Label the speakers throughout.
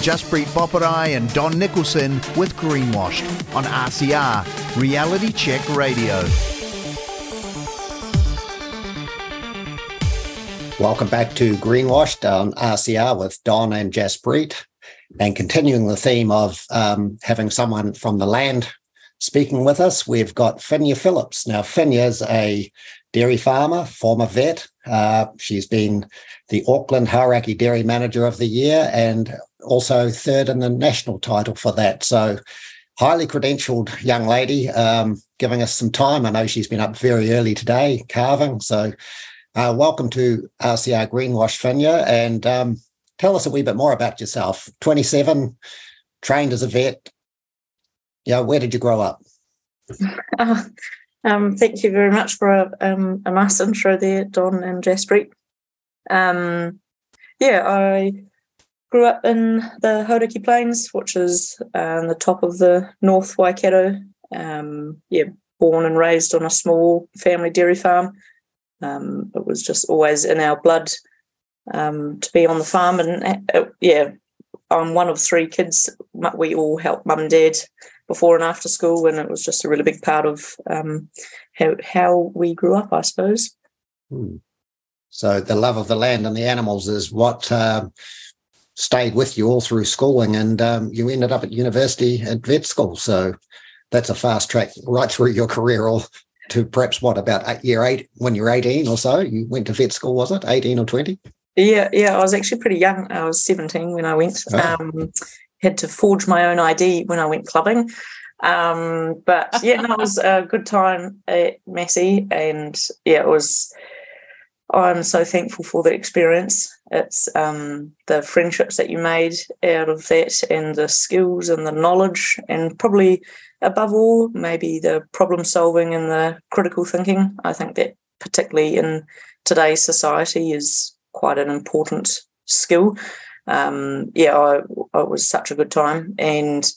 Speaker 1: Jaspreet Boparai and Don Nicholson with Greenwashed on RCR, Reality Check Radio.
Speaker 2: Welcome back to Greenwashed on RCR with Don and Jaspreet. And continuing the theme of um, having someone from the land speaking with us, we've got Finja Philips. Now, Finja's a dairy farmer, former vet. Uh, she's been the Auckland Hauraki Dairy Manager of the Year and also third in the national title for that. So, highly credentialed young lady, um, giving us some time. I know she's been up very early today calving. So, uh, welcome to RCR Greenwash Finja and um, tell us a wee bit more about yourself. 27, trained as a vet. Yeah, where did you grow up?
Speaker 3: Uh, um, thank you very much for a, um, a nice intro there, Don and Jaspreet. Um, yeah, I grew up in the Hauraki Plains, which is uh, the top of the North Waikato. Um, yeah, born and raised on a small family dairy farm. Um, it was just always in our blood um, to be on the farm, and uh, yeah, I'm one of three kids. We all help mum and dad before and after school, and it was just a really big part of um, how how we grew up, I suppose.
Speaker 2: Hmm. So the love of the land and the animals is what uh, stayed with you all through schooling, and um, you ended up at university at vet school. So that's a fast track right through your career, or to perhaps what about year eight when you're 18 or so. You went to vet school, was it 18 or 20?
Speaker 3: Yeah, yeah. I was actually pretty young. I was 17 when I went. Oh. Um, had to forge my own ID when I went clubbing. Um, but yeah, no, it was a good time at Massey, and yeah, it was. I'm so thankful for the experience. It's um, the friendships that you made out of that, and the skills and the knowledge, and probably above all, maybe the problem solving and the critical thinking. I think that particularly in today's society is quite an important skill um, yeah, I, it was such a good time, and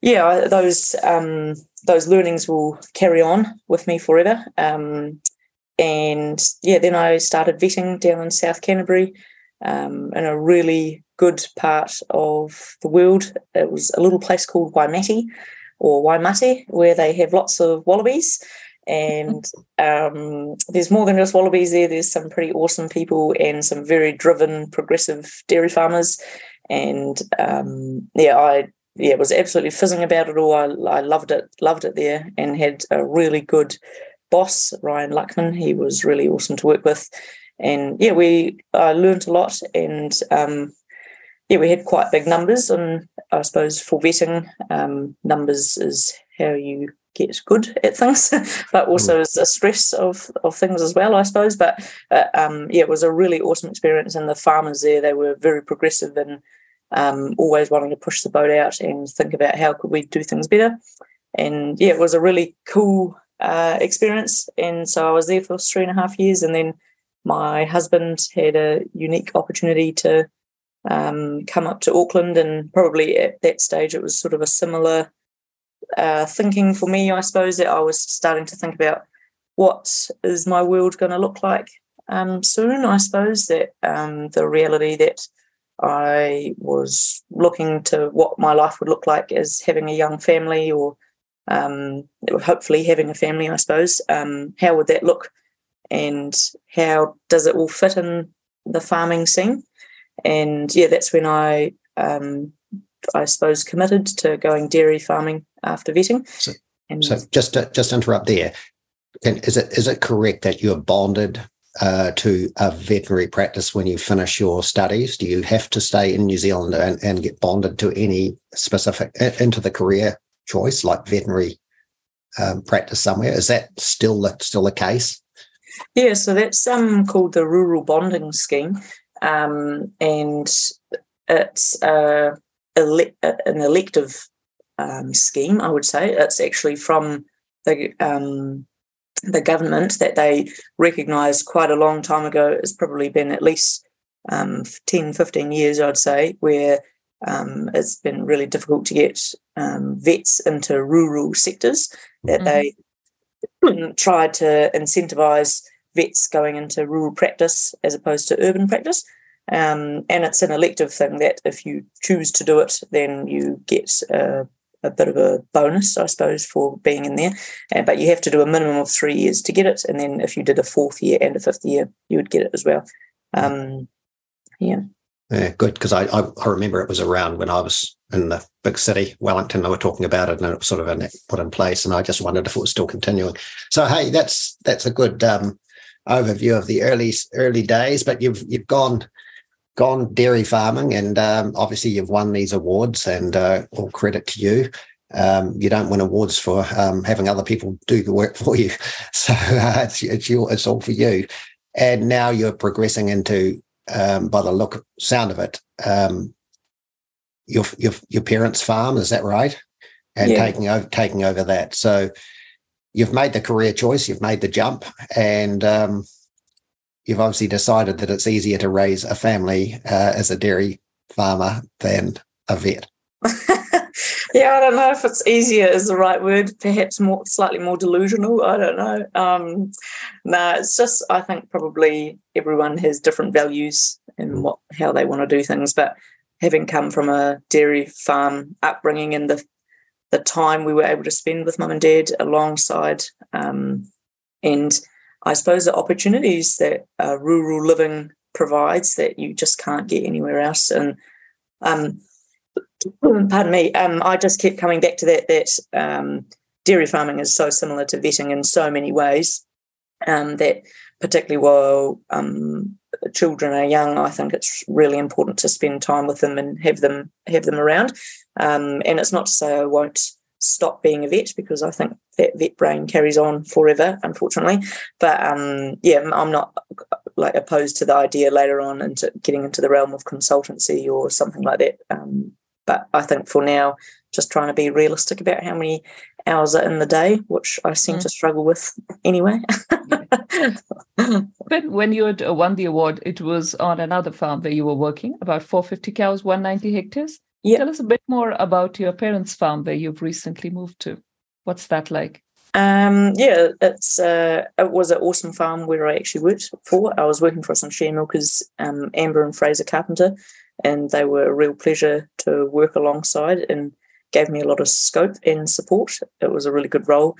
Speaker 3: yeah, those um, those learnings will carry on with me forever. Um, and yeah, then I started vetting down in South Canterbury um, in a really good part of the world. It was a little place called Waimate or Waimate, where they have lots of wallabies and um, there's more than just wallabies there. There's some pretty awesome people and some very driven, progressive dairy farmers. And um, yeah, I yeah was absolutely fizzing about it all. I, I loved it, loved it there, and had a really good boss, Ryan Luckman. He was really awesome to work with, and yeah, we I learned a lot, and um, yeah, we had quite big numbers. And I suppose for vetting, um, numbers is how you get good at things, but also mm. a stress of of things as well, I suppose. But uh, um, yeah, it was a really awesome experience, and the farmers there they were very progressive and um, always wanting to push the boat out and think about how could we do things better. And yeah, it was a really cool uh, experience. And so I was there for three and a half years, and then my husband had a unique opportunity to um, come up to Auckland, and probably at that stage it was sort of a similar uh, thinking for me, I suppose, that I was starting to think about what is my world going to look like um, soon. I suppose that um, the reality that I was looking to what my life would look like as having a young family or um, hopefully having a family, I suppose. Um, how would that look? And how does it all fit in the farming scene? And yeah, that's when I um, I suppose, committed to going dairy farming after vetting.
Speaker 2: So, and so just to, just interrupt there. Can, is it is it correct that you're bonded uh, to a veterinary practice when you finish your studies? Do you have to stay in New Zealand and, and get bonded to any specific into the career choice, like veterinary um, practice somewhere? Is that still the, still the case?
Speaker 3: Yeah, so that's um, called the Rural Bonding Scheme, um, and it's uh, ele- an elective um, scheme, I would say. It's actually from the um, the government that they recognised quite a long time ago. It's probably been at least um, 10, 15 years, I'd say, where um, it's been really difficult to get um, vets into rural sectors. That mm-hmm. they tried to incentivise vets going into rural practice as opposed to urban practice. Um, and it's an elective thing that if you choose to do it, then you get a, a bit of a bonus, I suppose, for being in there. Uh, but you have to do a minimum of three years to get it. And then if you did a fourth year and a fifth year, you would get it as well. Um, yeah.
Speaker 2: Yeah, good because I, I, I remember it was around when I was in the big city, Wellington. They were talking about it, and it was sort of put in place. And I just wondered if it was still continuing. So hey, that's that's a good um, overview of the early early days. But you've you've gone gone dairy farming, and um, obviously you've won these awards, and uh, all credit to you. Um, you don't win awards for um, having other people do the work for you, so uh, it's it's, your, it's all for you. And now you're progressing into um, by the look sound of it, um, your your your parents' farm. Is that right? And yeah. taking over taking over that. So you've made the career choice. You've made the jump, and um, you've obviously decided that it's easier to raise a family uh, as a dairy farmer than a vet.
Speaker 3: yeah, I don't know if it's easier is the right word. Perhaps more, slightly more delusional. I don't know. Um, no, it's just I think probably everyone has different values and mm. what how they want to do things. But having come from a dairy farm upbringing and the the time we were able to spend with mum and dad alongside, um, and I suppose the opportunities that uh, rural living provides that you just can't get anywhere else. And um, pardon me, um, I just keep coming back to that that um, dairy farming is so similar to vetting in so many ways um, that particularly while um, children are young, I think it's really important to spend time with them and have them have them around. Um, and it's not to say I won't stop being a vet because I think that vet brain carries on forever, unfortunately. But um, yeah, I'm not like opposed to the idea later on into getting into the realm of consultancy or something like that. Um, but I think for now, just trying to be realistic about how many hours are in the day, which I seem mm. to struggle with anyway.
Speaker 4: but when you had uh, won the award, it was on another farm where you were working, about 450 cows, 190 hectares. Yeah. Tell us a bit more about your parents' farm where you've recently moved to. What's that like?
Speaker 3: Um, yeah, it's uh, it was an awesome farm where I actually worked for. I was working for some share milkers, um, Amber and Fraser Carpenter, and they were a real pleasure to work alongside and gave me a lot of scope and support. It was a really good role.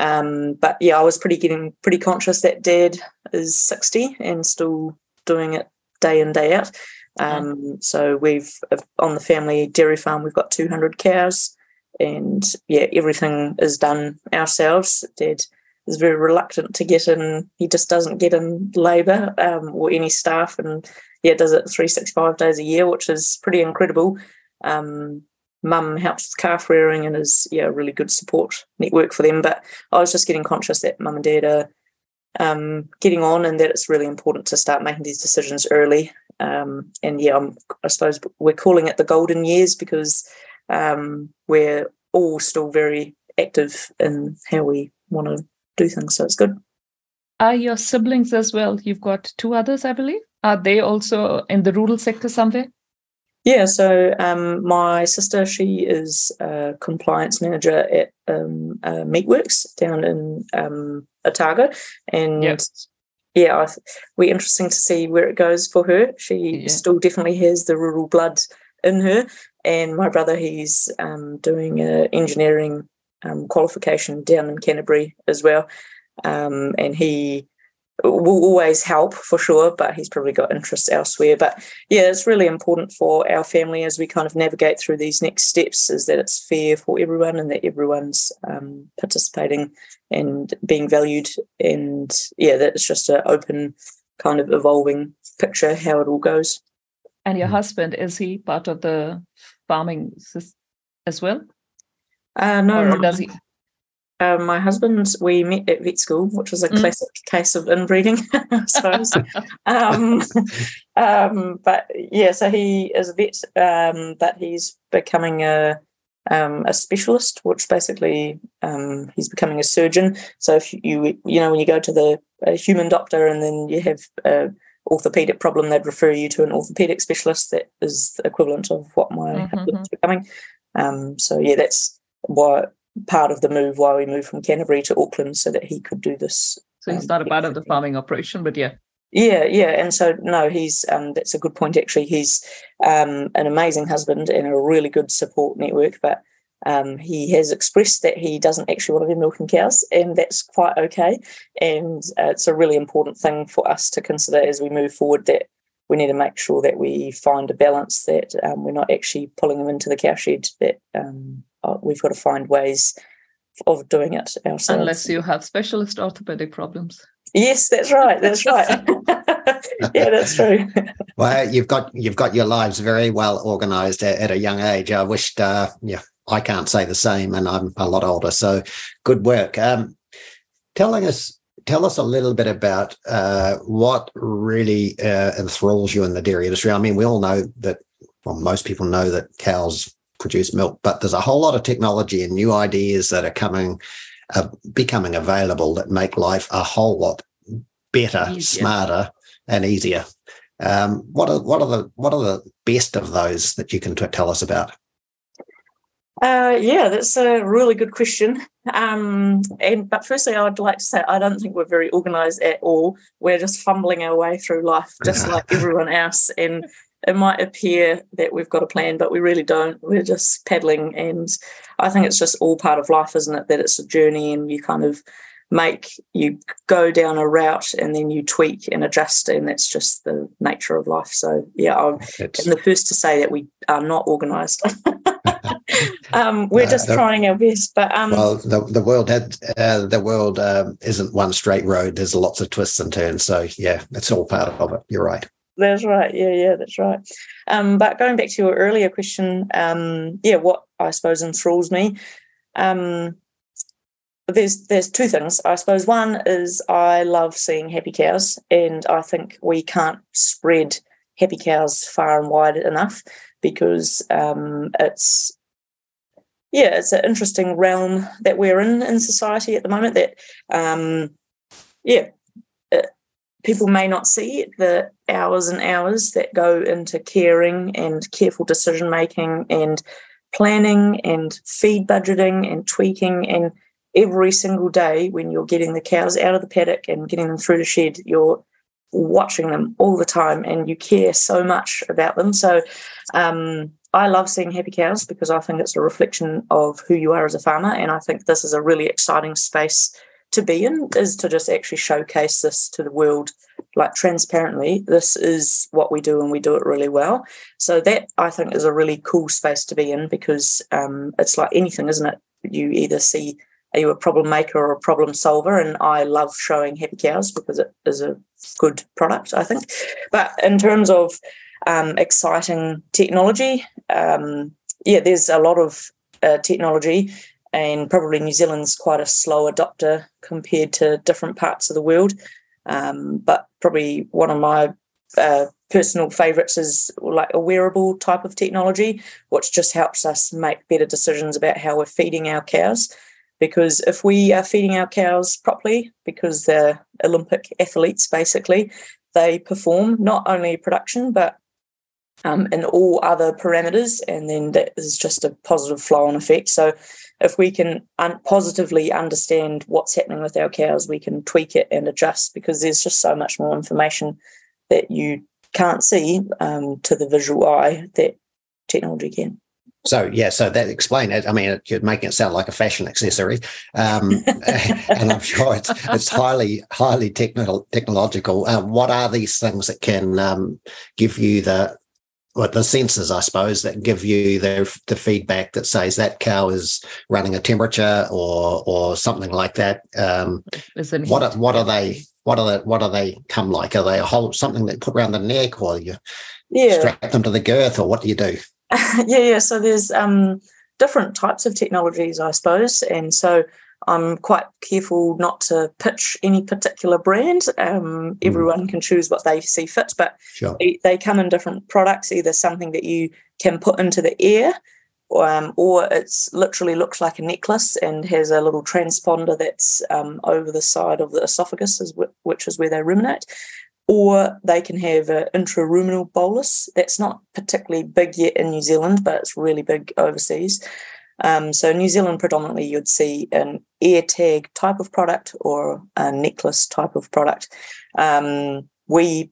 Speaker 3: Um, but yeah, I was pretty getting pretty conscious that dad is 60 and still doing it day in, day out. Um, mm-hmm. So we've on the family dairy farm, we've got 200 cows, and yeah, everything is done ourselves. Dad is very reluctant to get in. He just doesn't get in labour um, or any staff, and yeah, does it 365 days a year, which is pretty incredible. Um, Mum helps with calf rearing and is yeah a really good support network for them. But I was just getting conscious that mum and dad are um, getting on and that it's really important to start making these decisions early. Um, and yeah, I'm, i suppose we're calling it the golden years because um, we're all still very active in how we want to do things. So it's good.
Speaker 4: Are your siblings as well? You've got two others, I believe. Are they also in the rural sector somewhere?
Speaker 3: Yeah, so um, my sister, she is a compliance manager at um, uh, Meatworks down in um, Otago, and yep. yeah, th- we're interesting to see where it goes for her. She yeah. still definitely has the rural blood in her, and my brother, he's um, doing an engineering um, qualification down in Canterbury as well, um, and he will always help for sure, but he's probably got interests elsewhere. But yeah, it's really important for our family as we kind of navigate through these next steps is that it's fair for everyone and that everyone's um, participating and being valued. And yeah, that it's just an open kind of evolving picture how it all goes.
Speaker 4: And your husband, is he part of the farming as well?
Speaker 3: Uh, no, or does he? Um, my husband, we met at vet school, which was a mm. classic case of inbreeding, I suppose. um, um, but yeah, so he is a vet, um, but he's becoming a um, a specialist, which basically um, he's becoming a surgeon. So if you you know when you go to the human doctor and then you have a orthopedic problem, they'd refer you to an orthopedic specialist. That is the equivalent of what my mm-hmm. husband's becoming. so yeah, that's what part of the move why we moved from Canterbury to Auckland so that he could do this.
Speaker 4: So he's um, not a part of the farming operation, but yeah.
Speaker 3: Yeah, yeah, and so no, he's um, that's a good point. Actually, he's um, an amazing husband and a really good support network. But um, he has expressed that he doesn't actually want to be milking cows, and that's quite okay. And uh, it's a really important thing for us to consider as we move forward that we need to make sure that we find a balance that um, we're not actually pulling them into the cowshed. That um, uh, we've got to find ways of doing it ourselves.
Speaker 4: Unless you have specialist orthopedic problems.
Speaker 3: Yes, that's right. That's right. yeah, that's true.
Speaker 2: well, you've got you've got your lives very well organised at, at, a young age. I wished, uh, yeah, I can't say the same, and I'm a lot older. So, good work. Um, telling us, tell us a little bit about uh, what really uh, enthralls you in the dairy industry. I mean, we all know that, well, most people know that cows produce milk, but there's a whole lot of technology and new ideas that are coming, uh, becoming available that make life a whole lot better, easier. smarter, and easier. Um, what are what are the what are the best of those that you can t- tell us about?
Speaker 3: Uh, yeah, that's a really good question. Um, and but firstly, I'd like to say I don't think we're very organised at all. We're just fumbling our way through life, just like everyone else. And it might appear that we've got a plan, but we really don't. We're just paddling, and I think it's just all part of life, isn't it? That it's a journey, and you kind of make you go down a route and then you tweak and adjust and that's just the nature of life. So yeah i'm, the first to say that we are not organized. Um, we're just uh, the, trying our best but um,
Speaker 2: well the, the world had uh, the world um, isn't one straight road. There's lots of twists and turns. So yeah it's all part of it. You're right.
Speaker 3: That's right. Yeah yeah that's right. Um, but going back to your earlier question um, yeah what i suppose enthralls me um, there's there's two things. I suppose one is i love seeing happy cows and i think we can't spread happy cows far and wide enough because um, it's yeah it's an interesting realm that we're in in society at the moment that um, yeah it, uh, people may not see the hours and hours that go into caring and careful decision making and planning and feed budgeting and tweaking and every single day when you're getting the cows out of the paddock and getting them through the shed, you're watching them all the time and you care so much about them. So um, I love seeing happy cows because I think it's a reflection of who you are as a farmer. And I think this is a really exciting space to be in, is to just actually showcase this to the world like transparently. This is what we do and we do it really well. So that I think is a really cool space to be in because um, it's like anything, isn't it? You either see are you a problem maker or a problem solver? And I love showing happy cows because it is a good product, I think. But in terms of um, exciting technology, um, yeah, there's a lot of uh, technology, and probably New Zealand's quite a slow adopter compared to different parts of the world. Um, but probably one of my uh, personal favorites is like a wearable type of technology, which just helps us make better decisions about how we're feeding our cows because if we are feeding our cows properly, because they're Olympic athletes basically, they perform not only production but um, in all other parameters, and then that is just a positive flow on effect. So, if we can un- positively understand what's happening with our cows, we can tweak it and adjust because there's just so much more information that you can't see um, to the visual eye that technology can.
Speaker 2: So yeah, so that explain it. I mean, you're making it sound like a fashion accessory, um, and I'm sure it's it's highly highly technical technological. Uh, what are these things that can um, give you the what the sensors, I suppose, that give you the the feedback that says that cow is running a temperature or or something like that. Um, what are, what are they? What are they? What are they come like? Are they a whole something that put around the neck, or you yeah. strap them to the girth, or what do you do?
Speaker 3: yeah, yeah. So there's um, different types of technologies, I suppose, and so I'm quite careful not to pitch any particular brand. Um, mm. Everyone can choose what they see fit, but sure. they, they, come in different products. Either something that you can put into the ear, um, or it's literally looks like a necklace and has a little transponder that's um, over the side of the esophagus, which is where they ruminate or they can have an intraruminal bolus. That's not particularly big yet in New Zealand, but it's really big overseas. Um, so New Zealand predominantly you'd see an ear tag type of product or a necklace type of product. Um, we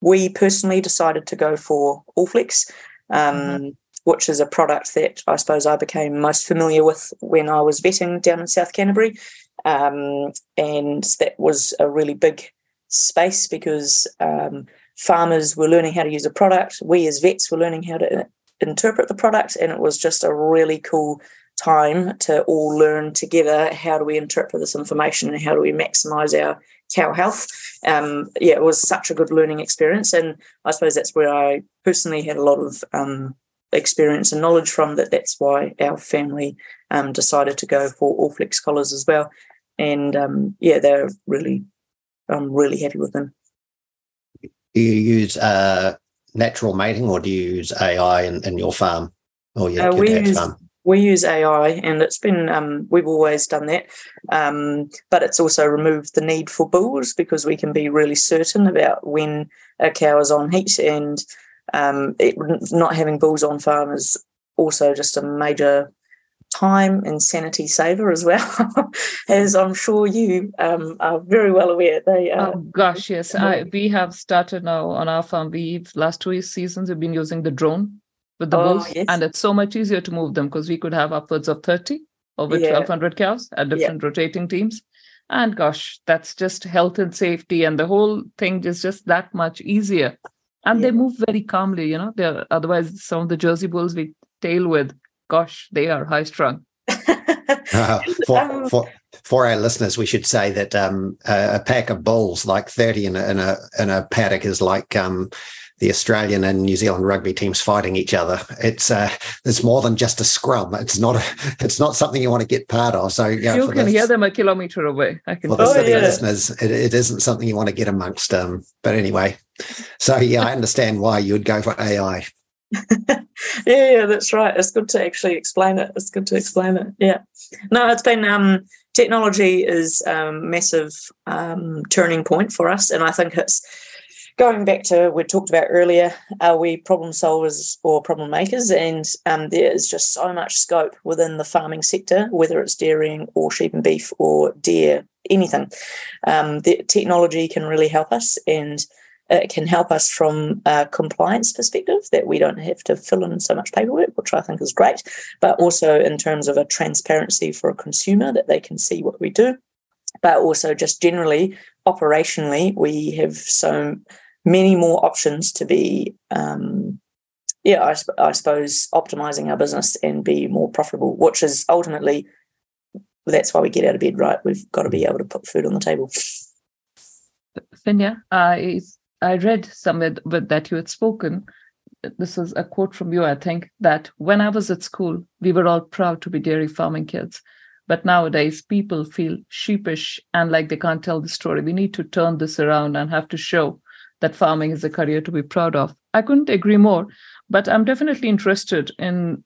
Speaker 3: we personally decided to go for Allflex, um, mm-hmm. which is a product that I suppose I became most familiar with when I was vetting down in South Canterbury, um, and that was a really big space because um, farmers were learning how to use a product. We as vets were learning how to interpret the product, and it was just a really cool time to all learn together how do we interpret this information and how do we maximize our cow health. Um, yeah, it was such a good learning experience, and I suppose that's where I personally had a lot of um, experience and knowledge from. That that's why our family um, decided to go for Allflex collars as well, and um, yeah, they're really, I'm really happy with them.
Speaker 2: Do you use uh, natural mating, or do you use AI in, in your farm or your, uh, your dad's use, farm?
Speaker 3: we use AI, and it's been um, we've always done that, um, but it's also removed the need for bulls because we can be really certain about when a cow is on heat, and um, it, not having bulls on farm is also just a major time and sanity saver as well, as I'm sure you um, are very well aware. They
Speaker 4: are. oh gosh, yes, I, we have started now on our farm. We last two seasons we've been using the drone with the oh, bulls, yes. and it's so much easier to move them because we could have upwards of 30 over yeah. 1200 cows at different yeah. rotating teams. And gosh, that's just health and safety, and the whole thing is just that much easier. And yeah. they move very calmly, you know. They're otherwise some of the Jersey bulls we tail with, gosh, they are high strung.
Speaker 2: uh, for, um, for, for our listeners, we should say that um, a, a, pack of bulls, like 30 in a, in a, in a paddock, is like um, the Australian and New Zealand rugby teams fighting each other. It's uh, it's more than just a scrum. It's not a, it's not something you want to get part of. So
Speaker 4: you, you can the, hear them a kilometre away. I can.
Speaker 2: For the oh, city yeah. listeners, it, it isn't something you want to get amongst. Um, but anyway, so yeah, I understand why you would go for AI.
Speaker 3: yeah, yeah, that's right. It's good to actually explain it. It's good to explain it. Yeah. No, it's been um, technology is um, massive um, turning point for us, and I think it's going back to we talked about earlier, are we problem solvers or problem makers? And um, there is just so much scope within the farming sector, whether it's dairying or sheep and beef or deer, anything. Um, the technology can really help us and it can help us from a compliance perspective that we don't have to fill in so much paperwork, which I think is great, but also in terms of a transparency for a consumer that they can see what we do. But also, just generally, operationally, we have so many more options to be, um, yeah, I, I suppose, optimizing our business and be more profitable, which is ultimately that's why we get out of bed, right? We've got to be able to put food on the table.
Speaker 4: Finja, I I read somewhere that you had spoken. This is a quote from you, I think, that when I was at school, we were all proud to be dairy farming kids. But nowadays, people feel sheepish and like they can't tell the story. We need to turn this around and have to show that farming is a career to be proud of. I couldn't agree more, but I'm definitely interested in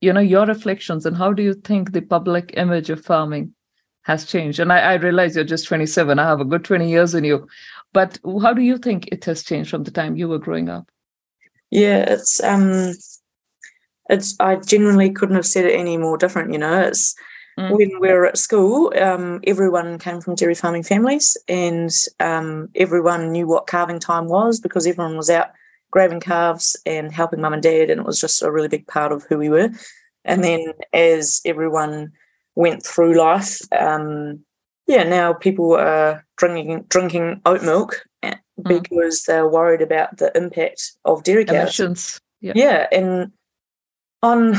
Speaker 4: you know your reflections and how do you think the public image of farming has changed and I, I, realize you're just 27 i have a good 20 years in you but how do you think it has changed from the time you were growing up
Speaker 3: yeah it's um it's i genuinely couldn't have said it any more different you know it's Mm. When we were at school, um, everyone came from dairy farming families, and um, everyone knew what calving time was because everyone was out graving calves and helping mum and dad, and it was just a really big part of who we were. And then as everyone went through life, um, yeah, now people are drinking drinking oat milk eh, mm. because they're worried about the impact of dairy cows.
Speaker 4: Emissions.
Speaker 3: Yeah. yeah, and on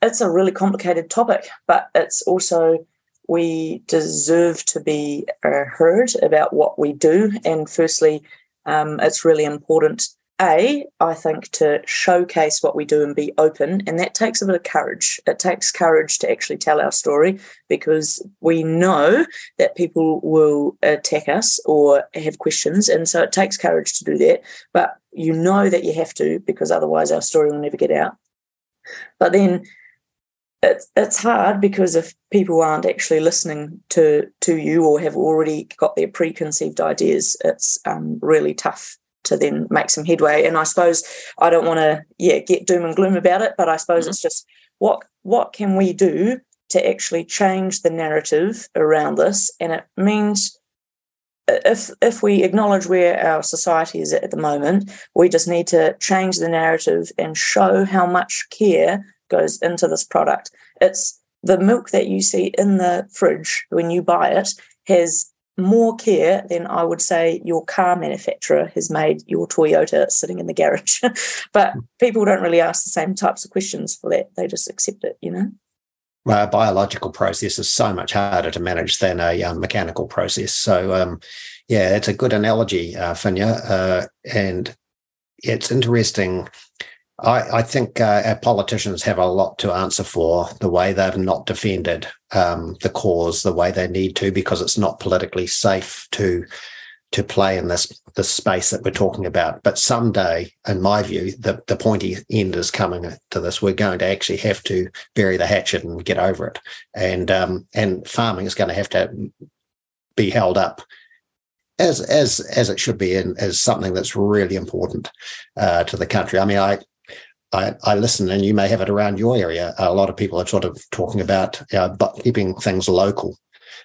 Speaker 3: it's a really complicated topic, but it's also we deserve to be uh, heard about what we do. And firstly, um, it's really important, A, I think, to showcase what we do and be open. And that takes a bit of courage. It takes courage to actually tell our story because we know that people will attack us or have questions. And so it takes courage to do that. But you know that you have to because otherwise our story will never get out. But then it's it's hard because if people aren't actually listening to to you or have already got their preconceived ideas, it's um, really tough to then make some headway. And I suppose I don't want to yeah get doom and gloom about it, but I suppose mm-hmm. it's just what what can we do to actually change the narrative around this? And it means if if we acknowledge where our society is at the moment, we just need to change the narrative and show how much care goes into this product. It's the milk that you see in the fridge when you buy it has more care than I would say your car manufacturer has made your Toyota sitting in the garage. but people don't really ask the same types of questions for that. They just accept it, you know?
Speaker 2: Well, a biological process is so much harder to manage than a um, mechanical process. So, um, yeah, it's a good analogy, uh, Finja. Uh, and it's interesting I, I think uh, our politicians have a lot to answer for the way they've not defended um, the cause the way they need to because it's not politically safe to to play in this this space that we're talking about. But someday, in my view, the the pointy end is coming to this. We're going to actually have to bury the hatchet and get over it, and um, and farming is going to have to be held up as as as it should be and as something that's really important uh, to the country. I mean, I I, I, listen, and you may have it around your area. A lot of people are sort of talking about uh, but keeping things local.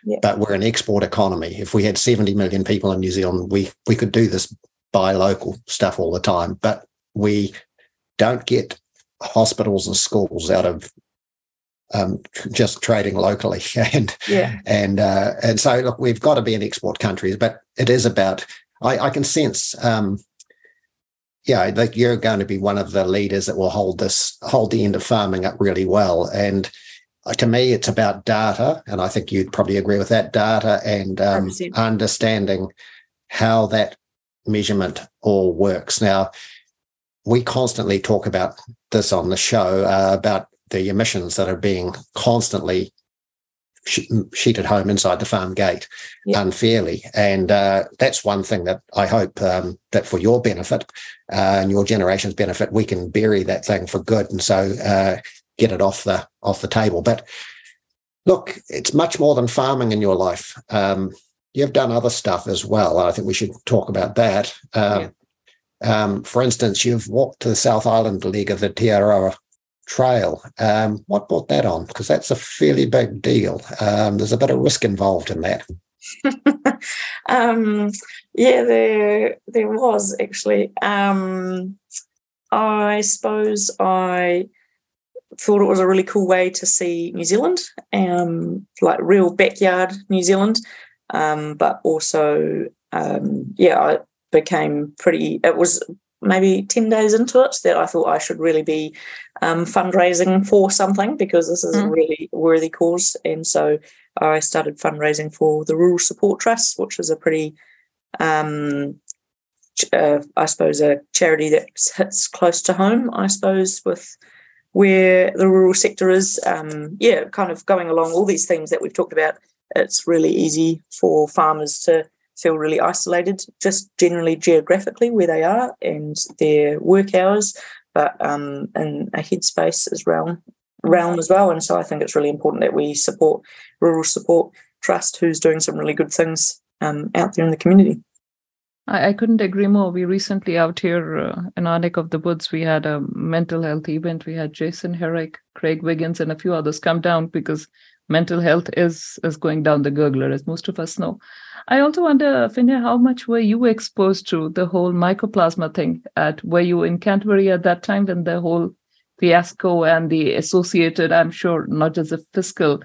Speaker 2: Yeah. But we're an export economy. If we had 70 million people in New Zealand, we we could do this buy local stuff all the time. But we don't get hospitals and schools out of um, just trading locally. And
Speaker 3: yeah.
Speaker 2: and uh, and so look, we've got to be an export country, but it is about. I, I can sense um, yeah, like you're going to be one of the leaders that will hold this, hold the end of farming up really well. And to me, it's about data, and I think you'd probably agree with that data and um, understanding how that measurement all works. Now, we constantly talk about this on the show uh, about the emissions that are being constantly sheeted home inside the farm gate yep. unfairly. And uh, that's one thing that I hope um, that for your benefit uh, and your generation's benefit, we can bury that thing for good. And so uh, get it off the off the table. But look, it's much more than farming in your life. Um, you've done other stuff as well. I think we should talk about that. Um, yeah. Um, for instance, you've walked to the South Island League of the Te trail. Um, what brought that on? Because that's a fairly big deal. Um, there's a bit of risk involved in that.
Speaker 3: um, yeah, there there was actually. Um, I suppose I thought it was a really cool way to see New Zealand, um, like real backyard New Zealand. Um, but also, yeah, I became pretty. It was maybe 10 days into it that I thought I should really be um, fundraising for something because this is mm. a really worthy cause. And so I started fundraising for the Rural Support Trust, which is a pretty, um, uh, I suppose, a charity that hits close to home, I suppose, with where the rural sector is. Um, yeah, kind of going along all these things that we've talked about. It's really easy for farmers to feel really isolated, just generally geographically where they are and their work hours, but um, in a headspace as realm realm as well. And so I think it's really important that we support Rural Support Trust, who's doing some really good things um, out there in the community.
Speaker 4: I, I, couldn't agree more. We recently out here uh, in our of the woods, we had a mental health event. We had Jason Herrick, Craig Wiggins, and a few others come down because mental health is is going down the gurgler, as most of us know. I also wonder, Finja, how much were you exposed to the whole mycoplasma thing? At were you in Canterbury at that time when the whole fiasco and the associated, I'm sure, not just the fiscal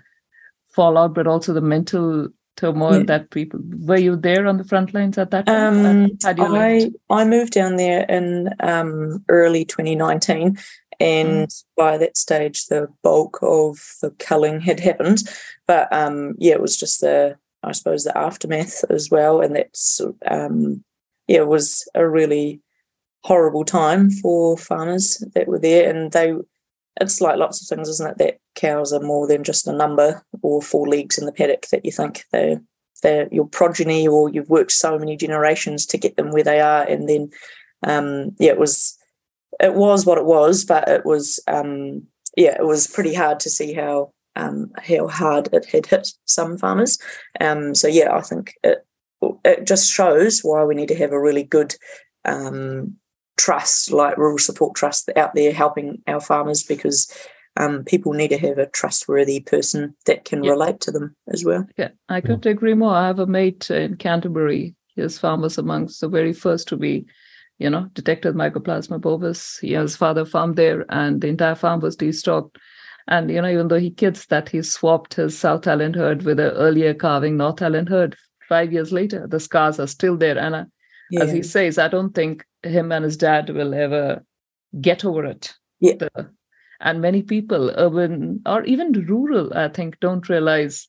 Speaker 4: fallout, but also the mental turmoil yeah. that people were you there on the front lines at that time?
Speaker 3: Um, I I moved down there in um, early 2019, and mm. by that stage, the bulk of the culling had happened. But um, yeah, it was just the I suppose the aftermath as well, and that's um, yeah, it was a really horrible time for farmers that were there, and they. It's like lots of things, isn't it? That cows are more than just a number or four legs in the paddock. That you think they're they're your progeny, or you've worked so many generations to get them where they are, and then um, yeah, it was it was what it was, but it was um, yeah, it was pretty hard to see how um, how hard it had hit some farmers. Um, so yeah, I think it it just shows why we need to have a really good um, trust, like rural support trust, out there helping our farmers because um, people need to have a trustworthy person that can yeah. relate to them as well.
Speaker 4: Yeah, I couldn't agree more. I have a mate in Canterbury. His farm was amongst the very first to be, you know, detected Mycoplasma bovis. He, his father farmed there, and the entire farm was destocked. And you know, even though he kids that he swapped his South Island herd with an earlier calving North Island herd, five years later, the scars are still there. And uh, yeah. as he says, I don't think him and his dad will ever get over it.
Speaker 3: Yeah. The,
Speaker 4: and many people, urban or even rural, I think, don't realize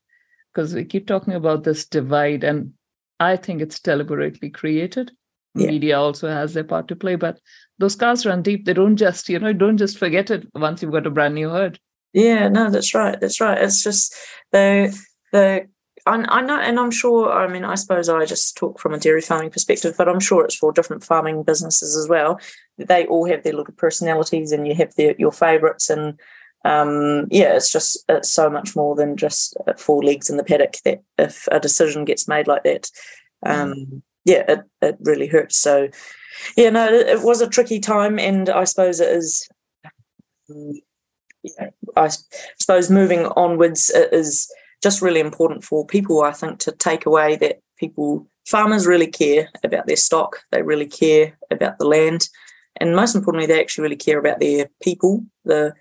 Speaker 4: because we keep talking about this divide, and I think it's deliberately created. Yeah. Media also has their part to play, but those scars run deep. They don't just, you know, don't just forget it once you've got a brand new herd.
Speaker 3: Yeah, no, that's right. That's right. It's just the the I, know, and I'm sure. I mean, I suppose I just talk from a dairy farming perspective, but I'm sure it's for different farming businesses as well. They all have their little personalities, and you have their your favourites, and um, yeah, it's just it's so much more than just four legs in the paddock. That if a decision gets made like that, um, mm. Yeah, it it really hurts. So, yeah, no, it, it was a tricky time, and I suppose it is. Yeah, I suppose moving onwards is just really important for people, I think, to take away that people, farmers really care about their stock, they really care about the land, and most importantly, they actually really care about their people, the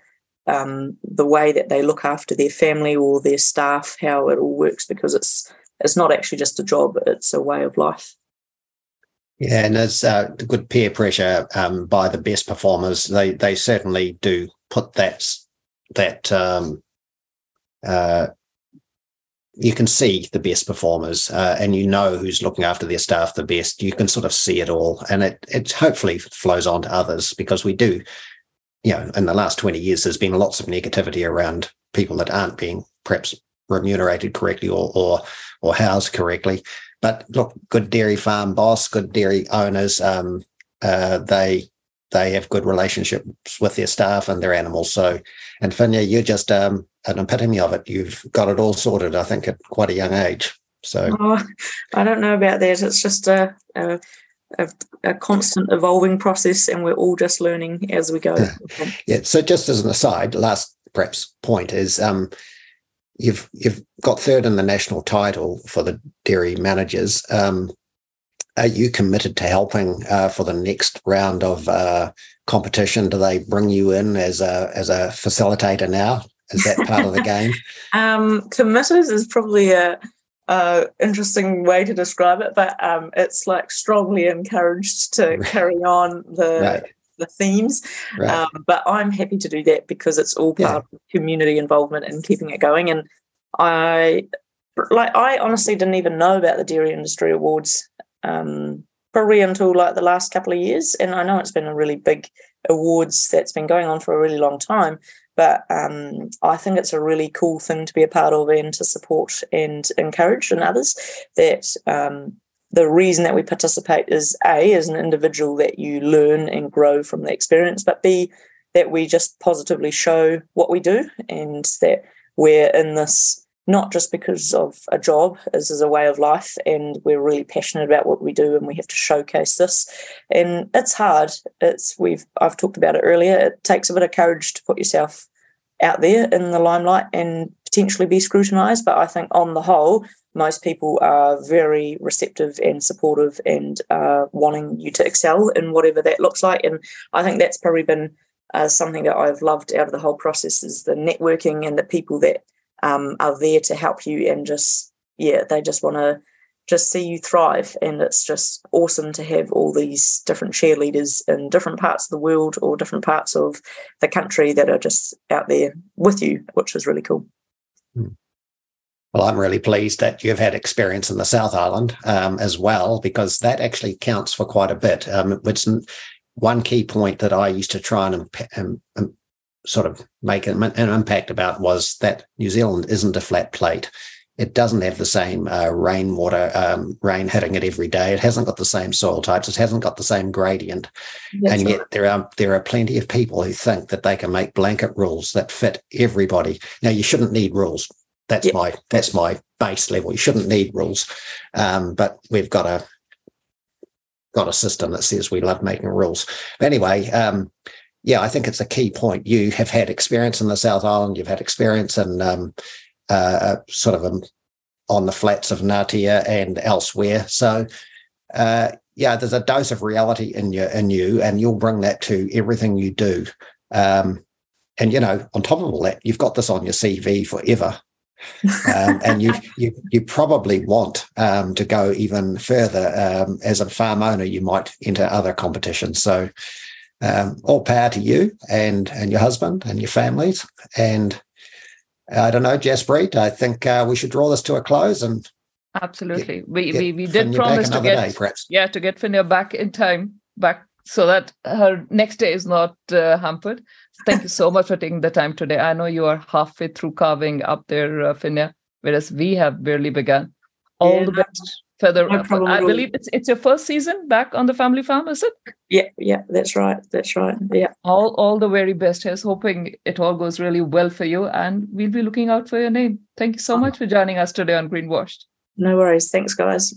Speaker 3: um, the way that they look after their family or their staff, how it all works, because it's it's not actually just a job; it's a way of life.
Speaker 2: Yeah, and there's uh, good peer pressure um, by the best performers. They they certainly do put that that um, uh, you can see the best performers uh, and you know who's looking after their staff the best you can sort of see it all and it it hopefully flows on to others because we do you know in the last 20 years there's been lots of negativity around people that aren't being perhaps remunerated correctly or or or housed correctly but look good dairy farm boss good dairy owners um, uh, they they have good relationships with their staff and their animals so and Finja, you're just um, an epitome of it. You've got it all sorted, I think, at quite a young age. So
Speaker 3: oh, I don't know about that. It's just a, a, a, a constant evolving process, and we're all just learning as we go.
Speaker 2: yeah. So just as an aside, last perhaps point is um, you've you've got third in the national title for the dairy managers. Um, are you committed to helping uh, for the next round of uh, competition? Do they bring you in as a as a facilitator now? Is that part of the game?
Speaker 3: Um, committed is probably a, a, interesting way to describe it, but um, it's like strongly encouraged to carry on the right. The themes. Right. Um, but I'm happy to do that because it's all part yeah. of community involvement and keeping it going. And I like I honestly didn't even know about the Dairy Industry Awards um, probably until like the last couple of years. And I know it's been a really big awards that's been going on for a really long time. But um, I think it's a really cool thing to be a part of and to support and encourage in others. That um, the reason that we participate is A, as an individual, that you learn and grow from the experience, but B, that we just positively show what we do and that we're in this not just because of a job, this is a way of life, and we're really passionate about what we do, and we have to showcase this. And it's hard. It's we've I've talked about it earlier. It takes a bit of courage to put yourself out there in the limelight and potentially be scrutinized. But I think on the whole, most people are very receptive and supportive and uh, wanting you to excel in whatever that looks like. And I think that's probably been uh, something that I've loved out of the whole process is the networking and the people that um, are there to help you and just yeah they just want to just see you thrive and it's just awesome to have all these different cheerleaders in different parts of the world or different parts of the country that are just out there with you which is really cool
Speaker 2: hmm. Well i'm really pleased that you've had experience in the south island um, as well because that actually counts for quite a bit um, it's one key point that i used to try and um, um, sort of make an, an, impact about was that New Zealand isn't a flat plate. It doesn't have the same uh, rainwater, um, rain hitting it every day. It hasn't got the same soil types. It hasn't got the same gradient. That's and yet right. there are there are plenty of people who think that they can make blanket rules that fit everybody. Now you shouldn't need rules. That's yep. my that's my base level. You shouldn't need rules, um, but we've got a got a system that says we love making rules. But anyway, um, yeah, I think it's a key point. You have had experience in the South Island. You've had experience in um, uh, sort of um, on the flats of Ngatea and elsewhere. So, uh, yeah, there's a dose of reality in you, in you, and you'll bring that to everything you do. Um, and you know, on top of all that, you've got this on your CV forever. Um, and you, you you probably want um, to go even further um, as a farm owner. You might enter other competitions. So, um, all power to you and and your husband and your families. And I don't know, Jaspreet. I think uh, we should draw this to a close and.
Speaker 4: Absolutely, get, we, we we did promise to get
Speaker 2: day,
Speaker 4: yeah to get Finja back in time back so that her next day is not uh, hampered. Thank you so much for taking the time today. I know you are halfway through calving up there, uh, Finja, whereas we have barely begun. All yeah, the best. Feather. No I believe it's it's your first season back on the family farm, is it?
Speaker 3: Yeah, yeah, that's right. That's right. Yeah.
Speaker 4: All all the very best. Here's hoping it all goes really well for you, and we'll be looking out for your name. Thank you so much for joining us today on Greenwashed.
Speaker 3: No worries. Thanks, guys.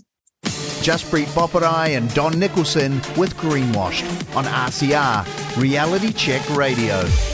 Speaker 1: Jaspreet Boparai and Don Nicholson with Greenwashed on RCR, Reality Check Radio.